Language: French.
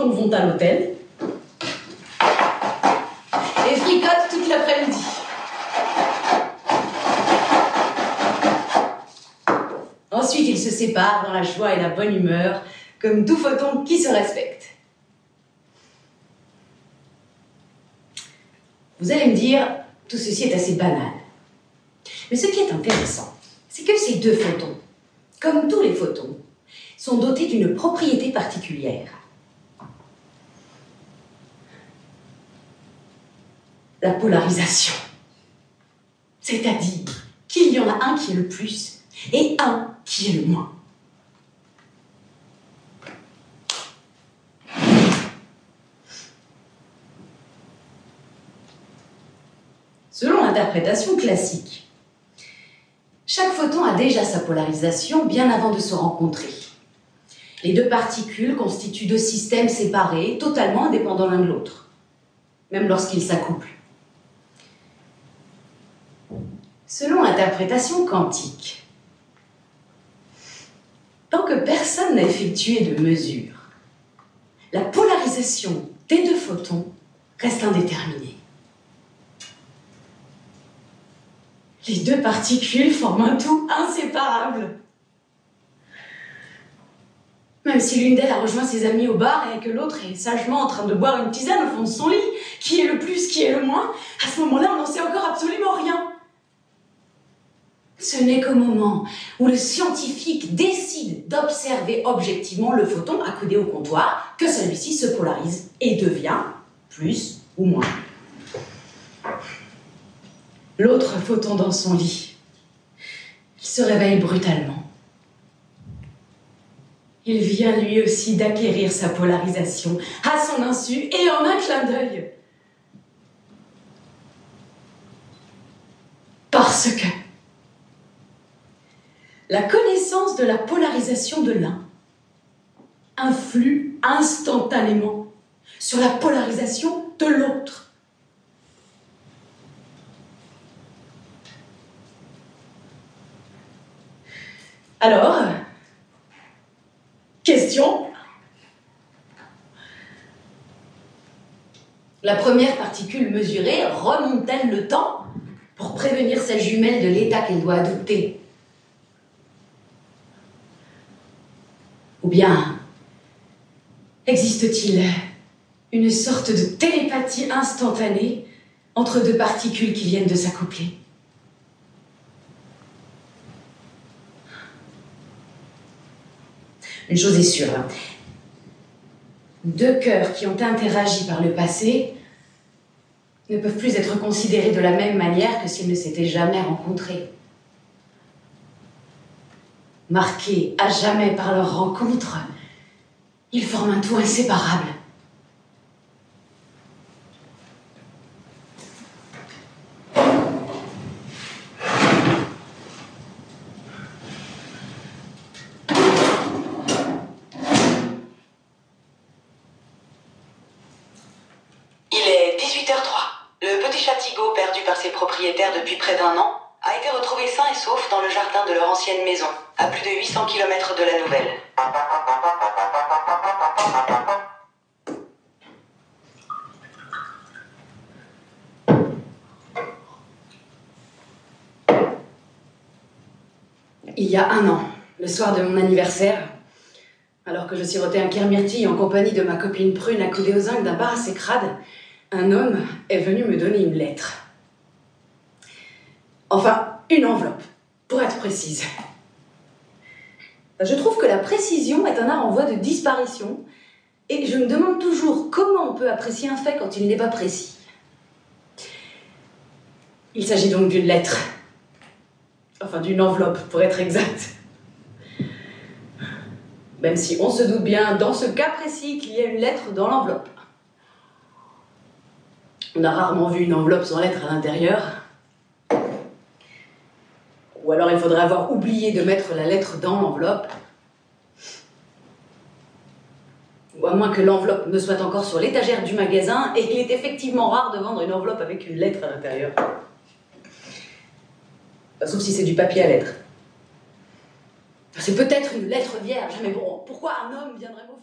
vont à l'hôtel et fricotent toute l'après-midi. Ensuite, ils se séparent dans la joie et la bonne humeur, comme tout photon qui se respecte. Vous allez me dire, tout ceci est assez banal. Mais ce qui est intéressant, c'est que ces deux photons, comme tous les photons, sont dotés d'une propriété particulière. La polarisation. C'est-à-dire qu'il y en a un qui est le plus et un qui est le moins. Selon l'interprétation classique, chaque photon a déjà sa polarisation bien avant de se rencontrer. Les deux particules constituent deux systèmes séparés, totalement indépendants l'un de l'autre, même lorsqu'ils s'accouplent. Selon l'interprétation quantique, tant que personne n'a effectué de mesure, la polarisation des deux photons reste indéterminée. Les deux particules forment un tout inséparable. Même si l'une d'elles a rejoint ses amis au bar et que l'autre est sagement en train de boire une tisane au fond de son lit, qui est le plus, qui est le moins, à ce moment-là, on Ce n'est qu'au moment où le scientifique décide d'observer objectivement le photon accoudé au comptoir que celui-ci se polarise et devient plus ou moins. L'autre photon dans son lit. Il se réveille brutalement. Il vient lui aussi d'acquérir sa polarisation à son insu et en un clin d'œil. Parce que la connaissance de la polarisation de l'un influe instantanément sur la polarisation de l'autre. Alors, question. La première particule mesurée remonte-t-elle le temps pour prévenir sa jumelle de l'état qu'elle doit adopter? Ou bien existe-t-il une sorte de télépathie instantanée entre deux particules qui viennent de s'accoupler? Une chose est sûre, deux cœurs qui ont interagi par le passé ne peuvent plus être considérés de la même manière que s'ils ne s'étaient jamais rencontrés. Marqués à jamais par leur rencontre, ils forment un tout inséparable. Il est 18h03. Le petit châtigot perdu par ses propriétaires depuis près d'un an a été retrouvé sain et sauf dans le jardin de leur ancienne maison, à plus de 800 km de la nouvelle. Il y a un an, le soir de mon anniversaire, alors que je sirotais un kirmyrtille en compagnie de ma copine prune accoudée aux zinc d'un bar un homme est venu me donner une lettre. Enfin, une enveloppe, pour être précise. Je trouve que la précision est un art en voie de disparition, et je me demande toujours comment on peut apprécier un fait quand il n'est pas précis. Il s'agit donc d'une lettre. Enfin, d'une enveloppe, pour être exact. Même si on se doute bien, dans ce cas précis, qu'il y a une lettre dans l'enveloppe. On a rarement vu une enveloppe sans lettre à l'intérieur. Ou alors il faudrait avoir oublié de mettre la lettre dans l'enveloppe. Ou à moins que l'enveloppe ne soit encore sur l'étagère du magasin et qu'il est effectivement rare de vendre une enveloppe avec une lettre à l'intérieur. Sauf si c'est du papier à lettres. C'est peut-être une lettre vierge, mais bon, pourquoi un homme viendrait m'offrir